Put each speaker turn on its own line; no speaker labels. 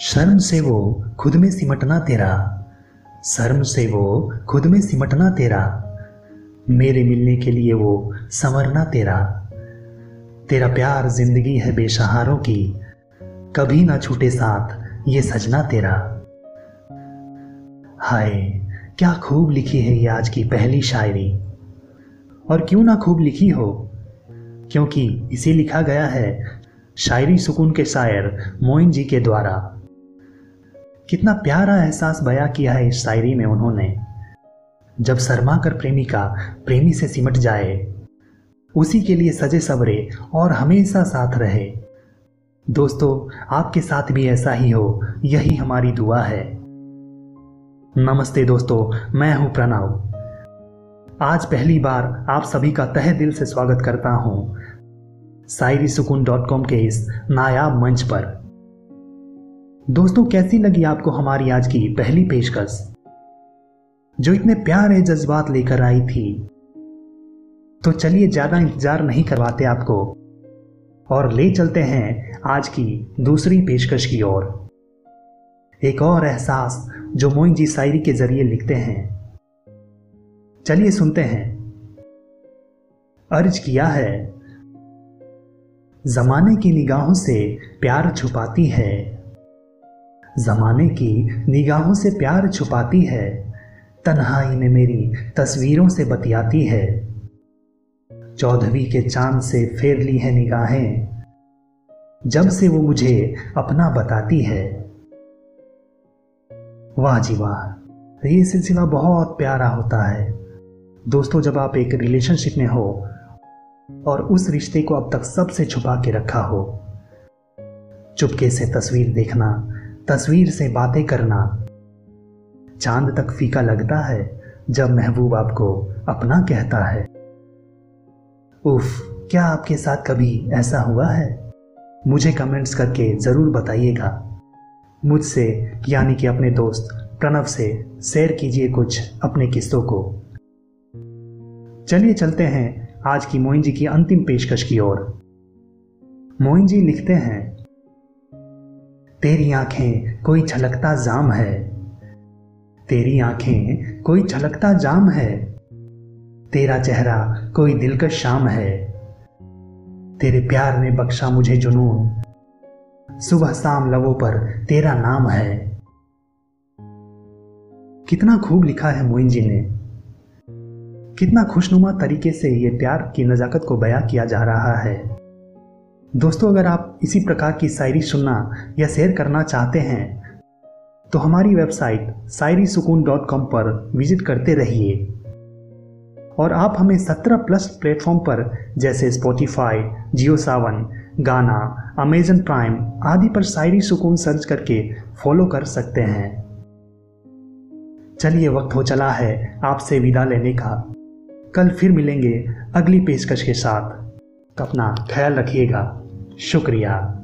शर्म से वो खुद में सिमटना तेरा। शर्म से वो खुद में सिमटना तेरा। मेरे मिलने के लिए वो संवरना तेरा। तेरा प्यार ज़िंदगी है बेसहारों की। कभी ना छूटे साथ ये सजना तेरा। हाय, क्या खूब लिखी है ये आज की पहली शायरी। और क्यों ना खूब लिखी हो? क्योंकि इसे लिखा गया है शायरी सुकून के शायर मोइन जी के द्वारा। कितना प्यारा एहसास बया किया है इस शायरी में उन्होंने। जब शर्मा कर प्रेमिका प्रेमी से सिमट जाए, उसी के लिए सजे सवरे और हमेशा साथ रहे। दोस्तों, आपके साथ भी ऐसा ही हो, यही हमारी दुआ है। नमस्ते दोस्तों, मैं हूँ प्रणव। आज पहली बार आप सभी का तहे दिल से स्वागत करता हूँ। सायरी सुकून डॉट कॉम के इस नायाब मंच पर। दोस्तों, कैसी लगी आपको हमारी आज की पहली पेशकश? जो इतने प्यारे जज्बात लेकर आई थी। तो चलिए, ज़्यादा इंतज़ार नहीं करवाते आपको। और ले चलते हैं आज की दूसरी पेशकश की ओर। एक और एहसास जो मोइन जी शायरी के ज़रिए लिखते हैं। चलिए सुनते हैं। अर्ज़ किया है, जमाने की निगाहों से प्यार छुपाती है। जमाने की निगाहों से प्यार छुपाती है, तन्हाई में मेरी तस्वीरों से बतियाती है। चौदहवीं के चाँद से फेर ली है निगाहें, जब से वो मुझे अपना बताती है। वाह जी वाह, ये सिलसिला बहुत प्यारा होता है। दोस्तों, जब आप एक रिलेशनशिप में हो और उस रिश्ते को अब तक सबसे छुपा के रखा हो, चुपके से तस्वीर देखना तस्वीर से बातें करना। चाँद तक फीका लगता है जब महबूब आपको अपना कहता है। उफ, क्या आपके साथ कभी ऐसा हुआ है? मुझे कमेंट्स करके ज़रूर बताइएगा। मुझसे, यानी कि अपने दोस्त प्रणव से शेयर कीजिए कुछ अपने किस्तों को। चलिए चलते हैं आज की मोइन जी की अंतिम पेशकश की ओर। मोइन जी लिखते हैं तेरी आँखें कोई झलकता जाम है। तेरी आँखें कोई झलकता जाम है। तेरा चेहरा कोई दिलकश शाम है। तेरे प्यार ने बख्शा मुझे जुनून। सुबह शाम लबों पर तेरा नाम है। कितना खूब लिखा है मोइन जी ने। कितना खुशनुमा तरीके से ये प्यार की नज़ाकत को बयां किया जा रहा है। दोस्तों, अगर आप इसी प्रकार की शायरी सुनना या शेयर करना चाहते हैं तो हमारी वेबसाइट शायरी सुकून डॉट कॉम पर विज़िट करते रहिए। और आप हमें 17 प्लस प्लेटफॉर्म पर, जैसे स्पॉटिफाई जियो सावन, गाना अमेजन प्राइम आदि पर शायरी सुकून सर्च करके फॉलो कर सकते हैं। चलिए, वक्त हो चला है आपसे विदा लेने का। कल फिर मिलेंगे अगली पेशकश के साथ। तो अपना ख्याल रखिएगा। शुक्रिया।